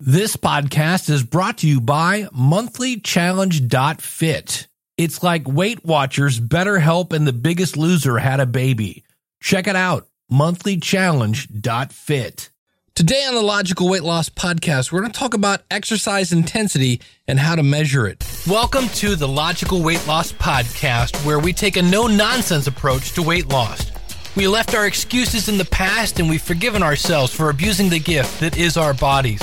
This podcast is brought to you by monthlychallenge.fit. It's like Weight Watchers, BetterHelp, and The Biggest Loser had a baby. Check it out, monthlychallenge.fit. Today on the Logical Weight Loss Podcast, we're going to talk about exercise intensity and how to measure it. Welcome to the Logical Weight Loss Podcast, where we take a no nonsense approach to weight loss. We left our excuses in the past and we've forgiven ourselves for abusing the gift that is our bodies.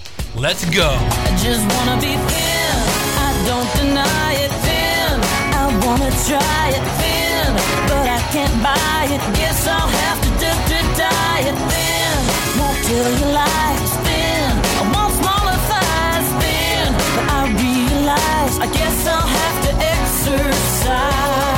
Let's go. I just wanna be thin. I don't deny it thin. I wanna try it thin, but I can't buy it. Guess I'll have to thin. Won't tell you lies thin. I want smaller thighs thin, but I realize I guess I'll have to exercise.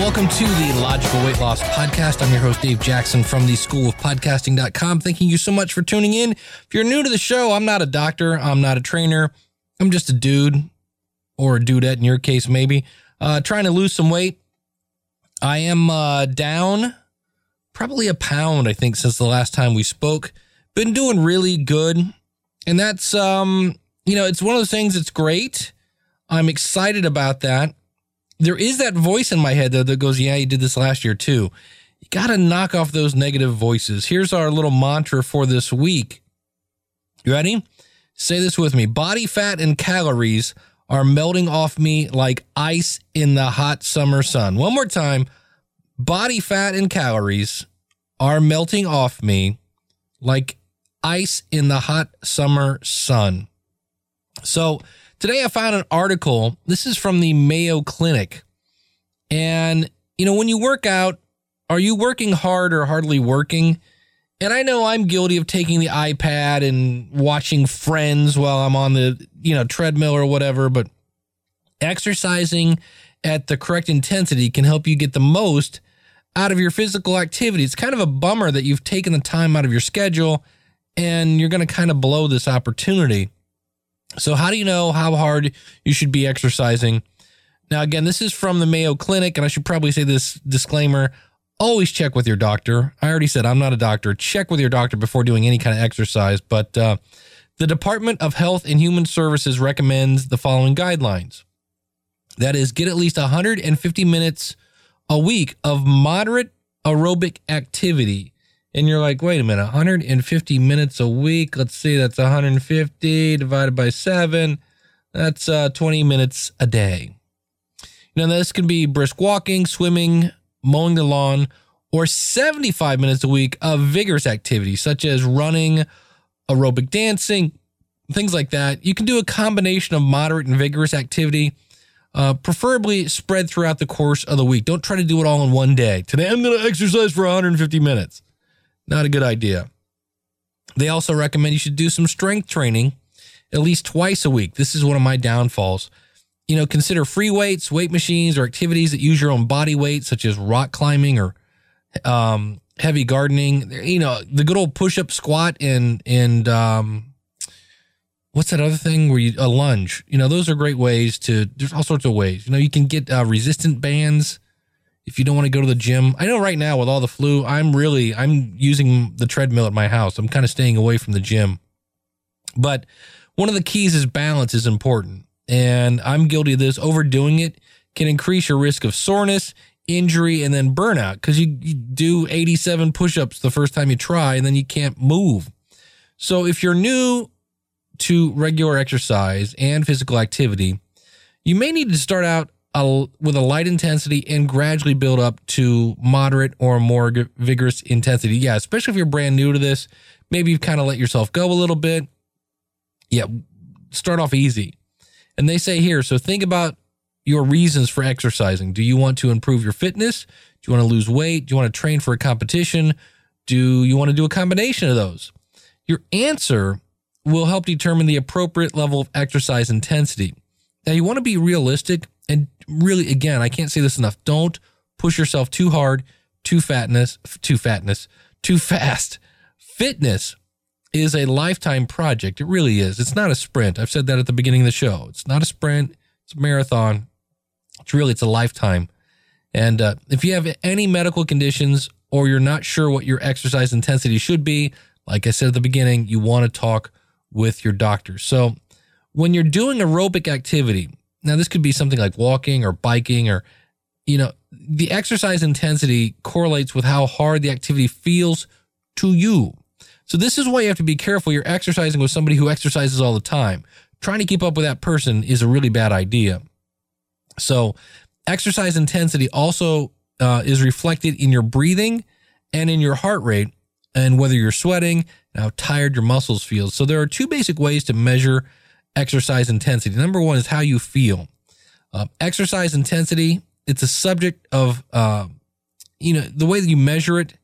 Welcome to the Logical Weight Loss Podcast. I'm your host, Dave Jackson from the School of Podcasting.com. Thanking you so much for tuning in. If you're new to the show, I'm not a doctor, I'm not a trainer, I'm just a dude or a dudette in your case, maybe, uh, trying to lose some weight. I am uh, down probably a pound, I think, since the last time we spoke. Been doing really good. And that's, um, you know, it's one of those things that's great. I'm excited about that there is that voice in my head though that goes, "Yeah, you did this last year too." You got to knock off those negative voices. Here's our little mantra for this week. You ready? Say this with me. Body fat and calories are melting off me like ice in the hot summer sun. One more time. Body fat and calories are melting off me like ice in the hot summer sun. So, Today I found an article. This is from the Mayo Clinic. And, you know, when you work out, are you working hard or hardly working? And I know I'm guilty of taking the iPad and watching friends while I'm on the, you know, treadmill or whatever, but exercising at the correct intensity can help you get the most out of your physical activity. It's kind of a bummer that you've taken the time out of your schedule and you're going to kind of blow this opportunity. So, how do you know how hard you should be exercising? Now, again, this is from the Mayo Clinic, and I should probably say this disclaimer always check with your doctor. I already said I'm not a doctor. Check with your doctor before doing any kind of exercise. But uh, the Department of Health and Human Services recommends the following guidelines that is, get at least 150 minutes a week of moderate aerobic activity and you're like, wait a minute, 150 minutes a week. Let's see, that's 150 divided by seven. That's uh, 20 minutes a day. Now, this can be brisk walking, swimming, mowing the lawn, or 75 minutes a week of vigorous activity, such as running, aerobic dancing, things like that. You can do a combination of moderate and vigorous activity, uh, preferably spread throughout the course of the week. Don't try to do it all in one day. Today, I'm going to exercise for 150 minutes. Not a good idea. They also recommend you should do some strength training at least twice a week. This is one of my downfalls. You know, consider free weights, weight machines, or activities that use your own body weight, such as rock climbing or um, heavy gardening. You know, the good old push up squat and and um, what's that other thing where you a lunge? You know, those are great ways to. There's all sorts of ways. You know, you can get uh, resistant bands if you don't want to go to the gym. I know right now with all the flu, I'm really I'm using the treadmill at my house. I'm kind of staying away from the gym. But one of the keys is balance is important. And I'm guilty of this. Overdoing it can increase your risk of soreness, injury, and then burnout because you, you do 87 push ups the first time you try and then you can't move. So if you're new to regular exercise and physical activity, you may need to start out a, with a light intensity and gradually build up to moderate or more g- vigorous intensity. Yeah, especially if you're brand new to this, maybe you've kind of let yourself go a little bit. Yeah, start off easy. And they say here, so think about your reasons for exercising. Do you want to improve your fitness? Do you want to lose weight? Do you want to train for a competition? Do you want to do a combination of those? Your answer will help determine the appropriate level of exercise intensity. Now, you want to be realistic and really, again, I can't say this enough. Don't push yourself too hard, too fatness, too fatness, too fast. Fitness is a lifetime project. It really is. It's not a sprint. I've said that at the beginning of the show. It's not a sprint. It's a marathon. It's really, it's a lifetime. And uh, if you have any medical conditions or you're not sure what your exercise intensity should be, like I said at the beginning, you want to talk with your doctor. So when you're doing aerobic activity, now this could be something like walking or biking or, you know, the exercise intensity correlates with how hard the activity feels to you. So this is why you have to be careful. You're exercising with somebody who exercises all the time. Trying to keep up with that person is a really bad idea. So exercise intensity also uh, is reflected in your breathing and in your heart rate and whether you're sweating and how tired your muscles feel. So there are two basic ways to measure exercise intensity. Number one is how you feel. Uh, exercise intensity, it's a subject of, uh, you know, the way that you measure it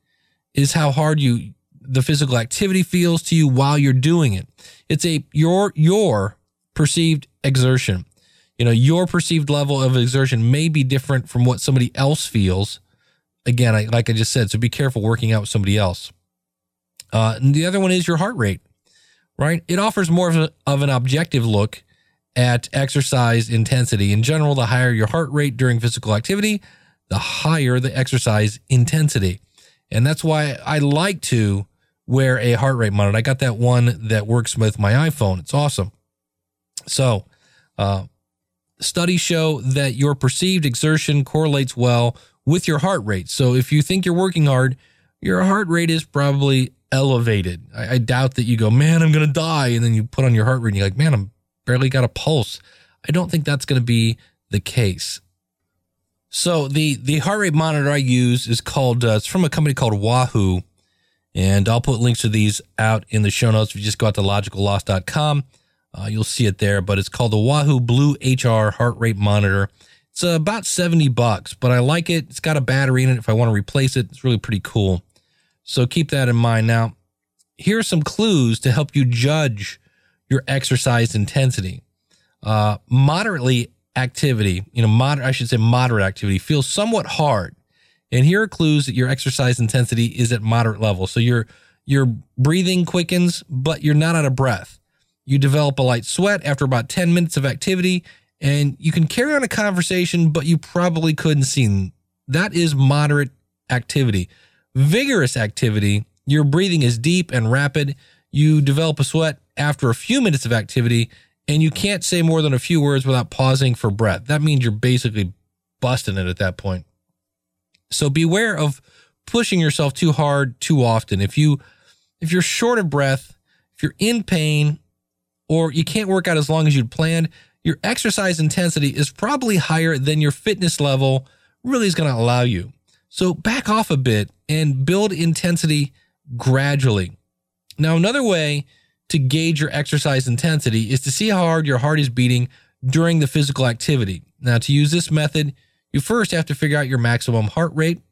is how hard you the physical activity feels to you while you're doing it. It's a your your perceived exertion. You know, your perceived level of exertion may be different from what somebody else feels. Again, I, like I just said, so be careful working out with somebody else. Uh, and the other one is your heart rate, right? It offers more of, a, of an objective look at exercise intensity. In general, the higher your heart rate during physical activity, the higher the exercise intensity. And that's why I like to wear a heart rate monitor. I got that one that works with my iPhone. It's awesome. So, uh, studies show that your perceived exertion correlates well with your heart rate. So, if you think you're working hard, your heart rate is probably elevated. I, I doubt that you go, man, I'm going to die. And then you put on your heart rate and you're like, man, I'm barely got a pulse. I don't think that's going to be the case. So the the heart rate monitor I use is called uh, it's from a company called Wahoo, and I'll put links to these out in the show notes. If you just go out to logicalloss.com, uh, you'll see it there. But it's called the Wahoo Blue HR heart rate monitor. It's about 70 bucks, but I like it. It's got a battery in it. If I want to replace it, it's really pretty cool. So keep that in mind. Now, here are some clues to help you judge your exercise intensity. Uh, moderately activity, you know, moderate, I should say moderate activity feels somewhat hard and here are clues that your exercise intensity is at moderate level. So your your breathing quickens, but you're not out of breath. You develop a light sweat after about 10 minutes of activity, and you can carry on a conversation, but you probably couldn't see. That is moderate activity. Vigorous activity, your breathing is deep and rapid. You develop a sweat after a few minutes of activity, and you can't say more than a few words without pausing for breath. That means you're basically busting it at that point. So beware of pushing yourself too hard too often. If you if you're short of breath, if you're in pain, or you can't work out as long as you'd planned, your exercise intensity is probably higher than your fitness level really is going to allow you. So back off a bit and build intensity gradually. Now, another way to gauge your exercise intensity is to see how hard your heart is beating during the physical activity. Now, to use this method, you first have to figure out your maximum heart rate,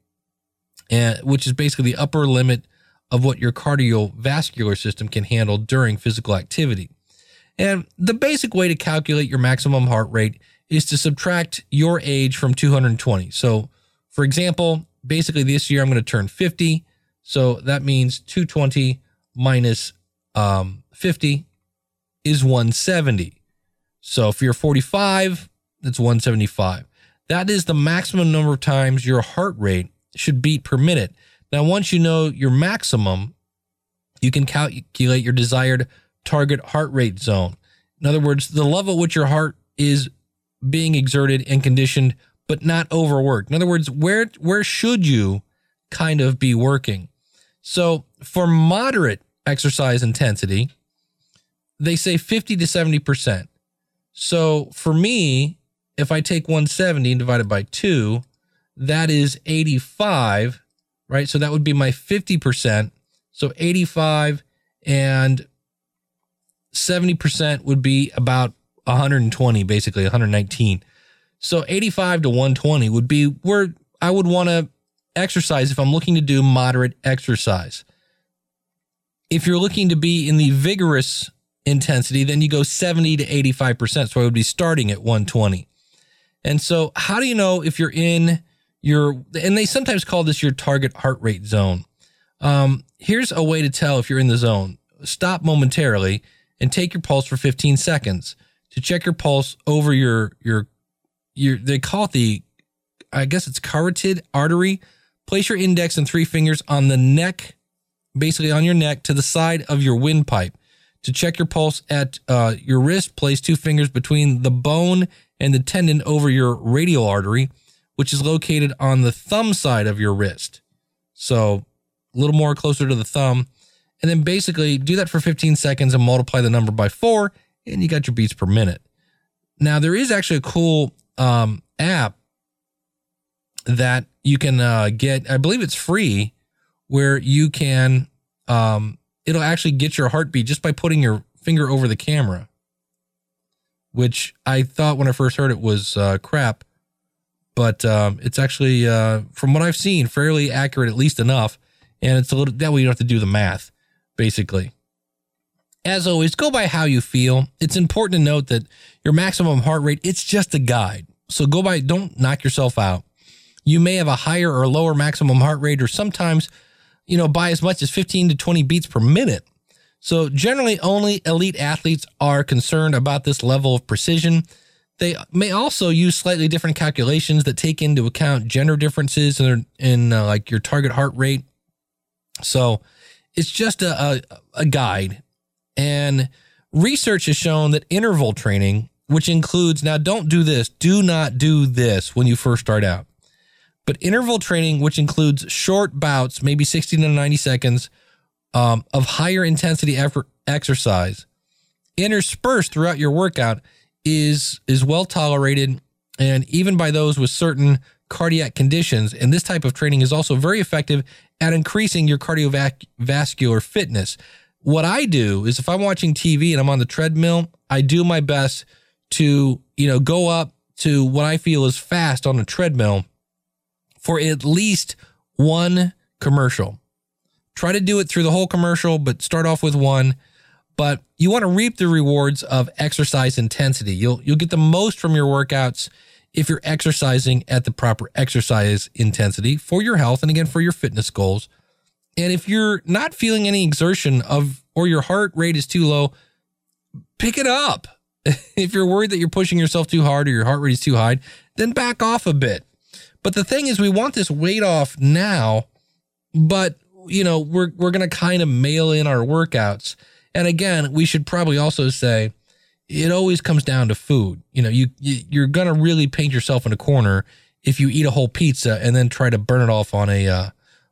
and which is basically the upper limit of what your cardiovascular system can handle during physical activity. And the basic way to calculate your maximum heart rate is to subtract your age from 220. So, for example, basically this year I'm going to turn 50. So that means 220 minus um, 50 is 170. So if you're 45, that's 175. That is the maximum number of times your heart rate should beat per minute. Now, once you know your maximum, you can calculate your desired target heart rate zone. In other words, the level at which your heart is being exerted and conditioned, but not overworked. In other words, where where should you kind of be working? So for moderate exercise intensity, they say 50 to 70%. So for me, if I take 170 and divide it by two, that is 85, right? So that would be my 50%. So 85 and 70% would be about 120, basically 119. So 85 to 120 would be where I would want to exercise if I'm looking to do moderate exercise. If you're looking to be in the vigorous intensity, then you go 70 to 85%. So I would be starting at 120. And so, how do you know if you're in your, and they sometimes call this your target heart rate zone. Um, here's a way to tell if you're in the zone. Stop momentarily and take your pulse for 15 seconds to check your pulse over your, your, your, they call it the, I guess it's carotid artery. Place your index and three fingers on the neck, basically on your neck to the side of your windpipe. To check your pulse at uh, your wrist, place two fingers between the bone and the tendon over your radial artery, which is located on the thumb side of your wrist. So a little more closer to the thumb. And then basically do that for 15 seconds and multiply the number by four, and you got your beats per minute. Now, there is actually a cool um, app that you can uh, get. I believe it's free, where you can um, it'll actually get your heartbeat just by putting your finger over the camera, which I thought when I first heard it was uh, crap, but um, it's actually, uh, from what I've seen, fairly accurate, at least enough. And it's a little that way you don't have to do the math, basically. As always, go by how you feel. It's important to note that your maximum heart rate, it's just a guide. So go by, don't knock yourself out. You may have a higher or lower maximum heart rate, or sometimes you know, by as much as 15 to 20 beats per minute. So generally only elite athletes are concerned about this level of precision. They may also use slightly different calculations that take into account gender differences in, in uh, like your target heart rate. So it's just a, a, a guide. And research has shown that interval training, which includes now don't do this, do not do this when you first start out. But interval training, which includes short bouts, maybe 60 to 90 seconds um, of higher intensity effort exercise, interspersed throughout your workout, is is well tolerated, and even by those with certain cardiac conditions. And this type of training is also very effective at increasing your cardiovascular fitness. What I do is if I'm watching TV and I'm on the treadmill, I do my best to, you know, go up to what I feel is fast on the treadmill for at least one commercial. Try to do it through the whole commercial, but start off with one. But you want to reap the rewards of exercise intensity. You'll you'll get the most from your workouts if you're exercising at the proper exercise intensity for your health and again for your fitness goals. And if you're not feeling any exertion of or your heart rate is too low, pick it up. if you're worried that you're pushing yourself too hard or your heart rate is too high, then back off a bit. But the thing is, we want this weight off now, but you know, we're we're gonna kind of mail in our workouts. And again, we should probably also say it always comes down to food. You know, you, you you're gonna really paint yourself in a corner if you eat a whole pizza and then try to burn it off on a uh,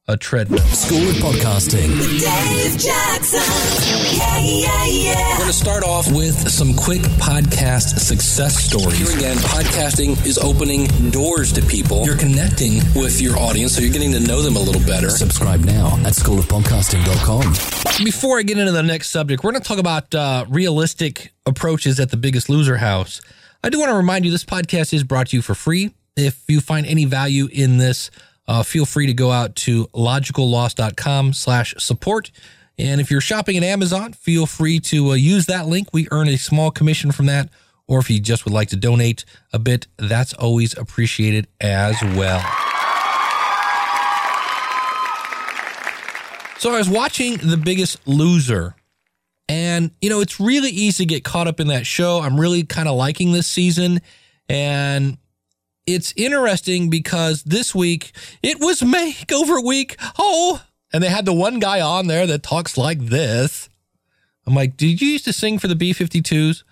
a treadmill. School of Podcasting. Dave Jackson. Yeah, yeah, yeah. We're going to start off with some quick podcast success stories. Here again, podcasting is opening doors to people. You're connecting with your audience, so you're getting to know them a little better. Subscribe now at schoolofpodcasting.com. Before I get into the next subject, we're going to talk about uh, realistic approaches at the Biggest Loser House. I do want to remind you this podcast is brought to you for free. If you find any value in this, uh, feel free to go out to logicalloss.com slash support. And if you're shopping at Amazon, feel free to uh, use that link. We earn a small commission from that. Or if you just would like to donate a bit, that's always appreciated as well. So I was watching The Biggest Loser. And, you know, it's really easy to get caught up in that show. I'm really kind of liking this season. And it's interesting because this week it was makeover week. Oh, and they had the one guy on there that talks like this. I'm like, did you used to sing for the B 52s?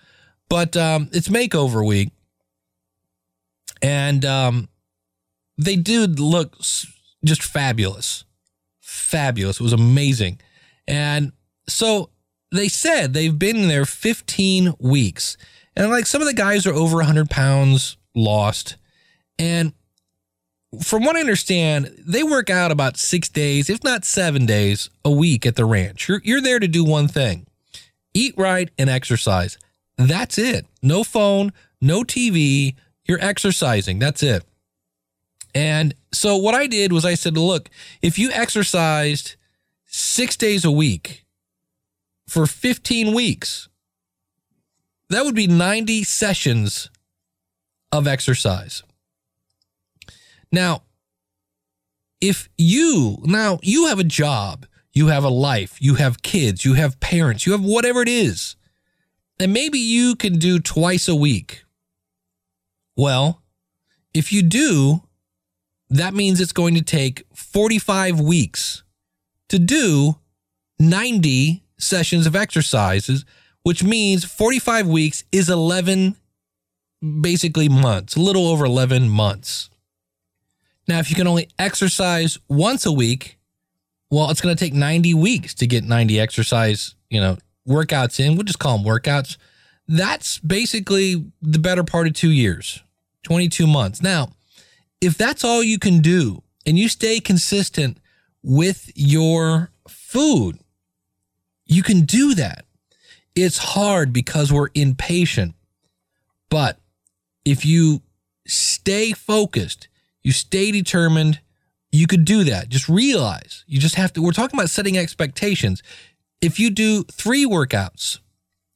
But um, it's makeover week. And um, they did look just fabulous. Fabulous. It was amazing. And so they said they've been there 15 weeks. And like some of the guys are over 100 pounds lost. And from what I understand, they work out about six days, if not seven days a week at the ranch. You're, you're there to do one thing eat right and exercise. That's it. No phone, no TV. You're exercising. That's it. And so what I did was I said, look, if you exercised six days a week for 15 weeks, that would be 90 sessions of exercise. Now, if you, now you have a job, you have a life, you have kids, you have parents, you have whatever it is, and maybe you can do twice a week. Well, if you do, that means it's going to take 45 weeks to do 90 sessions of exercises, which means 45 weeks is 11 basically months, a little over 11 months. Now, if you can only exercise once a week, well, it's going to take 90 weeks to get 90 exercise, you know, workouts in. We'll just call them workouts. That's basically the better part of two years, 22 months. Now, if that's all you can do and you stay consistent with your food, you can do that. It's hard because we're impatient. But if you stay focused, you stay determined, you could do that. Just realize you just have to. We're talking about setting expectations. If you do three workouts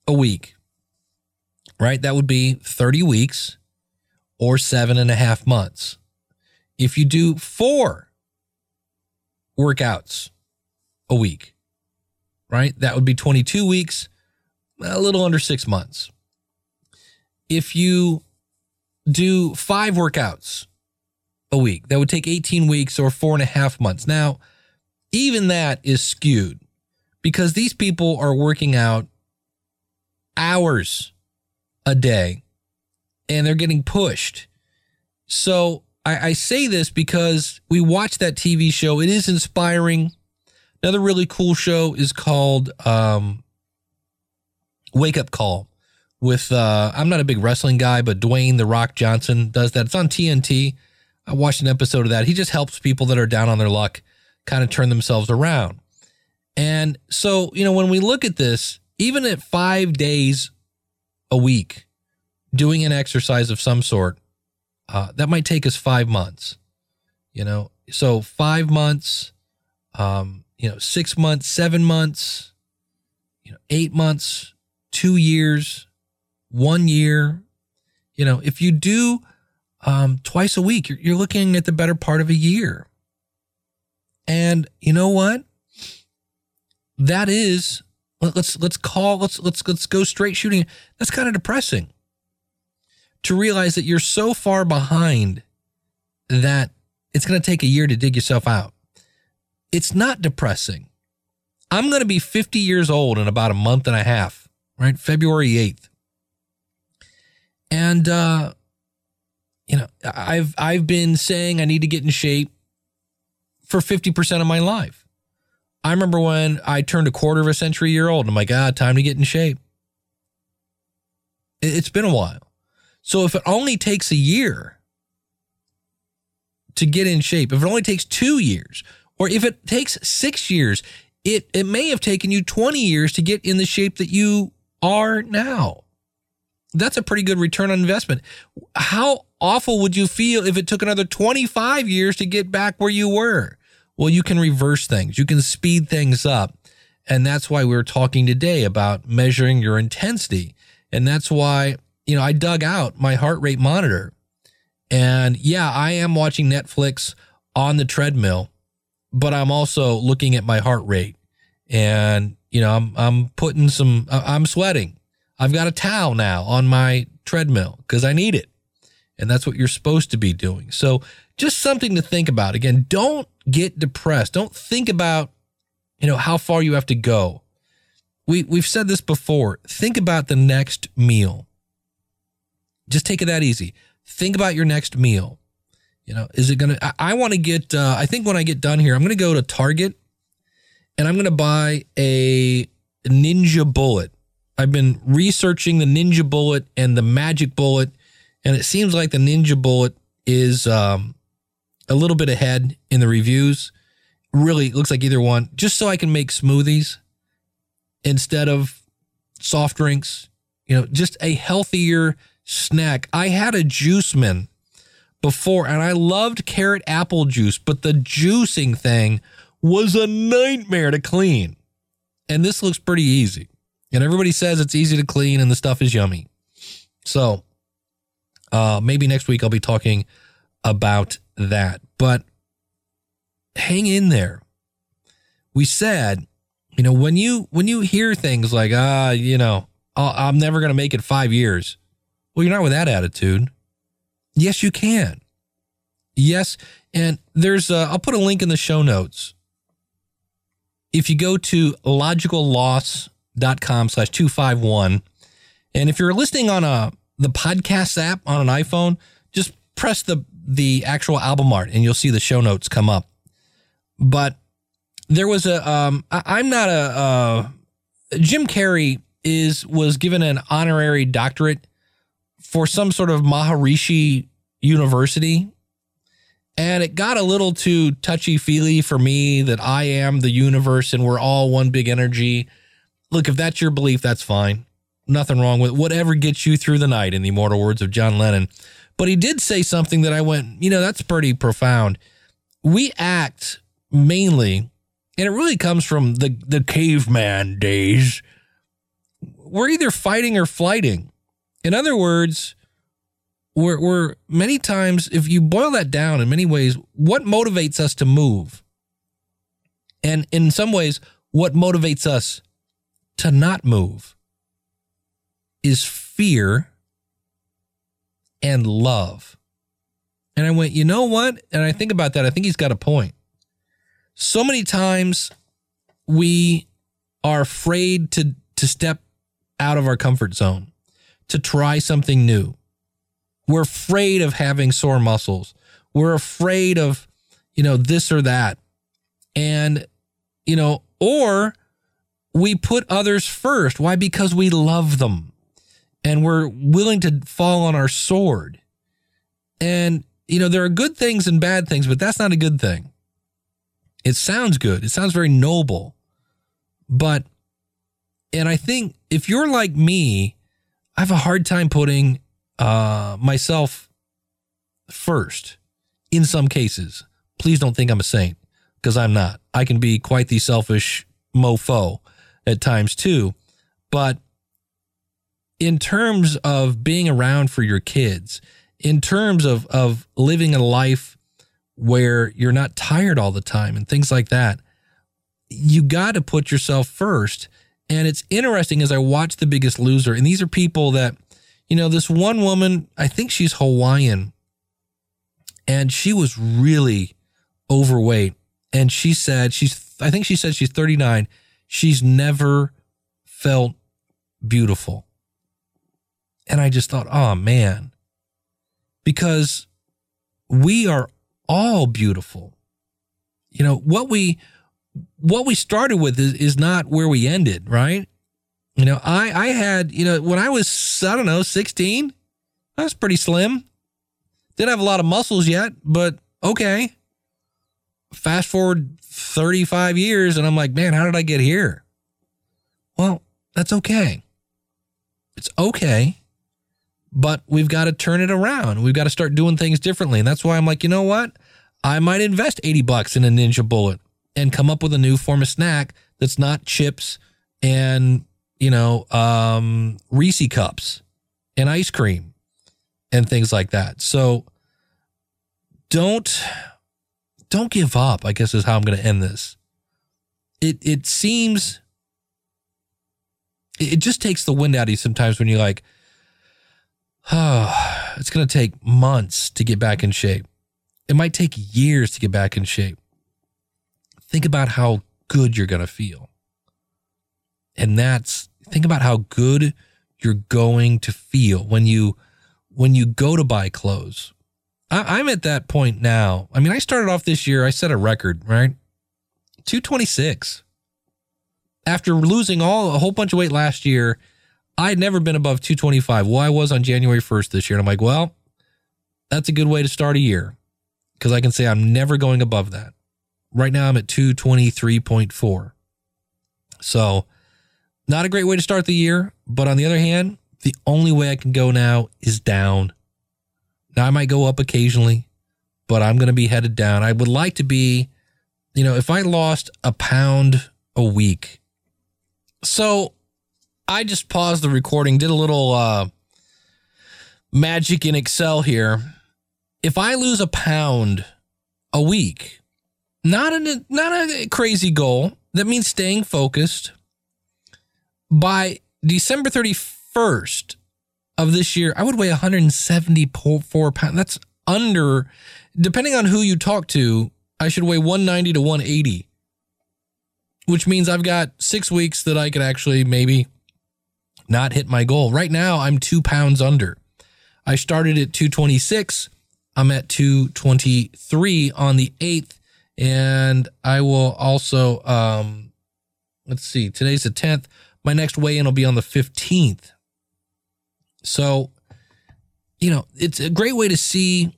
a week, right, that would be 30 weeks or seven and a half months. If you do four workouts a week, right, that would be 22 weeks, a little under six months. If you do five workouts a week, that would take 18 weeks or four and a half months. Now, even that is skewed because these people are working out hours a day and they're getting pushed. So I, I say this because we watched that TV show. It is inspiring. Another really cool show is called um, Wake Up Call with uh, I'm not a big wrestling guy, but Dwayne the Rock Johnson does that. It's on TNT. I watched an episode of that. He just helps people that are down on their luck kind of turn themselves around. And so, you know, when we look at this, even at five days a week, doing an exercise of some sort, uh, that might take us five months. You know, so five months, um, you know, six months, seven months, you know, eight months, two years, one year. You know, if you do um, twice a week, you're, you're looking at the better part of a year. And you know what? That is let- let's let's call let's let's let's go straight shooting. That's kind of depressing to realize that you're so far behind that it's going to take a year to dig yourself out. It's not depressing. I'm going to be 50 years old in about a month and a half, right? February 8th. And uh you know, I've I've been saying I need to get in shape for 50% of my life. I remember when I turned a quarter of a century year old. I'm like, ah, time to get in shape. It- It's been a while. So if it only takes a year to get in shape, if it only takes two years, or if it takes six years, it, it may have taken you 20 years to get in the shape that you are now. That's a pretty good return on investment. How awful would you feel if it took another 25 years to get back where you were? Well, you can reverse things, you can speed things up. And that's why we are talking today about measuring your intensity. And that's why, you know, I dug out my heart rate monitor. And yeah, I am watching Netflix on the treadmill, but I'm also looking at my heart rate. And, you know, I'm I'm putting some I'm sweating. I've got a towel now on my treadmill because I need it. And that's what you're supposed to be doing. So just something to think about. Again, don't get depressed. Don't think about, you know, how far you have to go. We we've said this before. Think about the next meal. Just take it that easy. Think about your next meal. You know, is it gonna? I, I want to get. Uh, I think when I get done here, I'm gonna go to Target, and I'm gonna buy a Ninja Bullet. I've been researching the Ninja Bullet and the Magic Bullet, and it seems like the Ninja Bullet is um, a little bit ahead in the reviews. Really looks like either one, just so I can make smoothies instead of soft drinks. You know, just a healthier snack. I had a juice man before, and I loved carrot apple juice, but the juicing thing was a nightmare to clean. And this looks pretty easy. And everybody says it's easy to clean and the stuff is yummy. So uh, maybe next week I'll be talking about that. But hang in there. We said, you know, when you when you hear things like, ah, you know, "Oh, I'm never going to make it five years. Well, you're not with that attitude. Yes, you can. Yes, and there's a, I'll put a link in the show notes. If you go to logicalloss.com slash 251, and if you're listening on a the podcast app on an iPhone, just press the the actual album art and you'll see the show notes come up. But there was a um I, I'm not a uh Jim Carrey is was given an honorary doctorate for some sort of Maharishi University. And it got a little too touchy feely for me that I am the universe and we're all one big energy. Look, if that's your belief, that's fine. Nothing wrong with it. whatever gets you through the night, in the immortal words of John Lennon. But he did say something that I went, you know, that's pretty profound. We act mainly, and it really comes from the, the caveman days. We're either fighting or flighting. In other words, we're, we're many times, if you boil that down in many ways, what motivates us to move? And in some ways, what motivates us to not move is fear and love. And I went, you know what? And I think about that. I think he's got a point. So many times we are afraid to to step out of our comfort zone, to try something new. We're afraid of having sore muscles. We're afraid of, you know, this or that. And, you know, or we put others first. Why? Because we love them and we're willing to fall on our sword. And, you know, there are good things and bad things, but that's not a good thing. It sounds good. It sounds very noble. But, and I think if you're like me, I have a hard time putting uh, myself first in some cases. Please don't think I'm a saint because I'm not. I can be quite the selfish mofo at times too. But in terms of being around for your kids, in terms of of living a life where you're not tired all the time and things like that, you got to put yourself first. And it's interesting as I watch The Biggest Loser, and these are people that, you know, this one woman, I think she's Hawaiian, and she was really overweight. And she said, she's, I think she said she's 39. She's never felt beautiful. And I just thought, oh man, because we are all beautiful. You know, what we, what we started with is, is not where we ended, right? You know, I, I had, you know, when I was, I don't know, 16, I was pretty slim. Didn't have a lot of muscles yet, but okay. Fast forward 35 years and I'm like, man, how did I get here? Well, that's okay. It's okay. But we've got to turn it around. We've got to start doing things differently. And that's why I'm like, you know what? I might invest 80 bucks in a Ninja Bullet and come up with a new form of snack that's not chips and, you know, um, Reese cups and ice cream and things like that. So don't don't give up, I guess is how I'm going to end this. It it seems it just takes the wind out of you sometimes when you're like, oh, it's going to take months to get back in shape. It might take years to get back in shape. Think about how good you're going to feel. And that's think about how good you're going to feel when you when you go to buy clothes. I, I'm at that point now. I mean, I started off this year, I set a record, right? 226. After losing all a whole bunch of weight last year, I had never been above 225. Well, I was on January 1st this year. And I'm like, well, that's a good way to start a year because I can say I'm never going above that. Right now, I'm at 223.4. So, not a great way to start the year. But on the other hand, the only way I can go now is down. Now I might go up occasionally, but I'm going to be headed down. I would like to be, you know, if I lost a pound a week. So I just paused the recording, did a little uh, magic in Excel here. If I lose a pound a week, not a not a crazy goal. That means staying focused. By December 31st of this year, I would weigh 174 pounds. That's under, depending on who you talk to, I should weigh 190 to 180, which means I've got six weeks that I could actually maybe not hit my goal. Right now, I'm two pounds under. I started at 226. I'm at 223 on the 8th. And I will also, um, let's see, today's the 10th. My next weigh in will be on the 15th. So, you know, it's a great way to see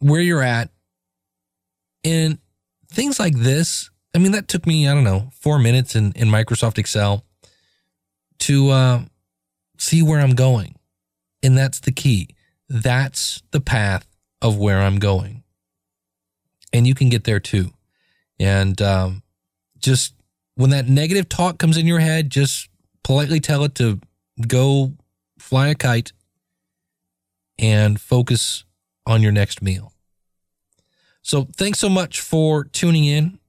where you're at. And things like this, I mean, that took me, I don't know, four minutes in, in Microsoft Excel to uh, see where I'm going. And that's the key. That's the path of where I'm going. And you can get there too. And um, just when that negative talk comes in your head, just politely tell it to go fly a kite and focus on your next meal. So thanks so much for tuning in.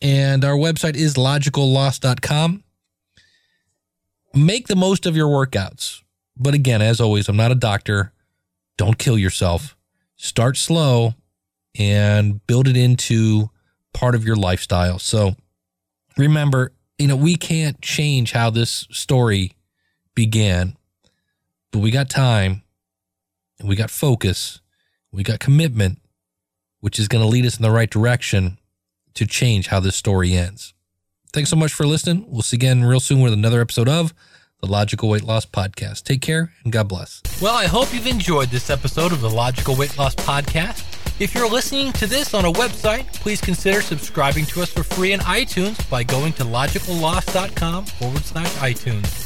And our website is logicalloss.com. Make the most of your workouts. But again, as always, I'm not a doctor. Don't kill yourself. Start slow and build it into part of your lifestyle. So remember, you know, we can't change how this story began, but we got time and we got focus, we got commitment, which is going to lead us in the right direction to change how this story ends. Thanks so much for listening. We'll see you again real soon with another episode of the Logical Weight Loss Podcast. Take care and God bless. Well, I hope you've enjoyed this episode of the Logical Weight Loss Podcast. If you're listening to this on a website, please consider subscribing to us for free in iTunes by going to logicalloss.com forward slash iTunes.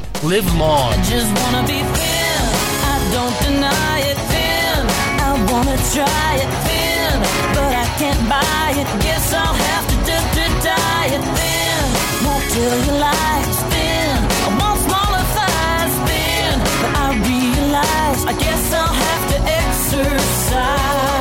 live long. I just wanna be thin. I don't deny it thin. I wanna try it thin, but I can't buy it. Guess I'll have to to thin. Thin. I want smaller thighs thin, but I realize I guess I'll have to exercise.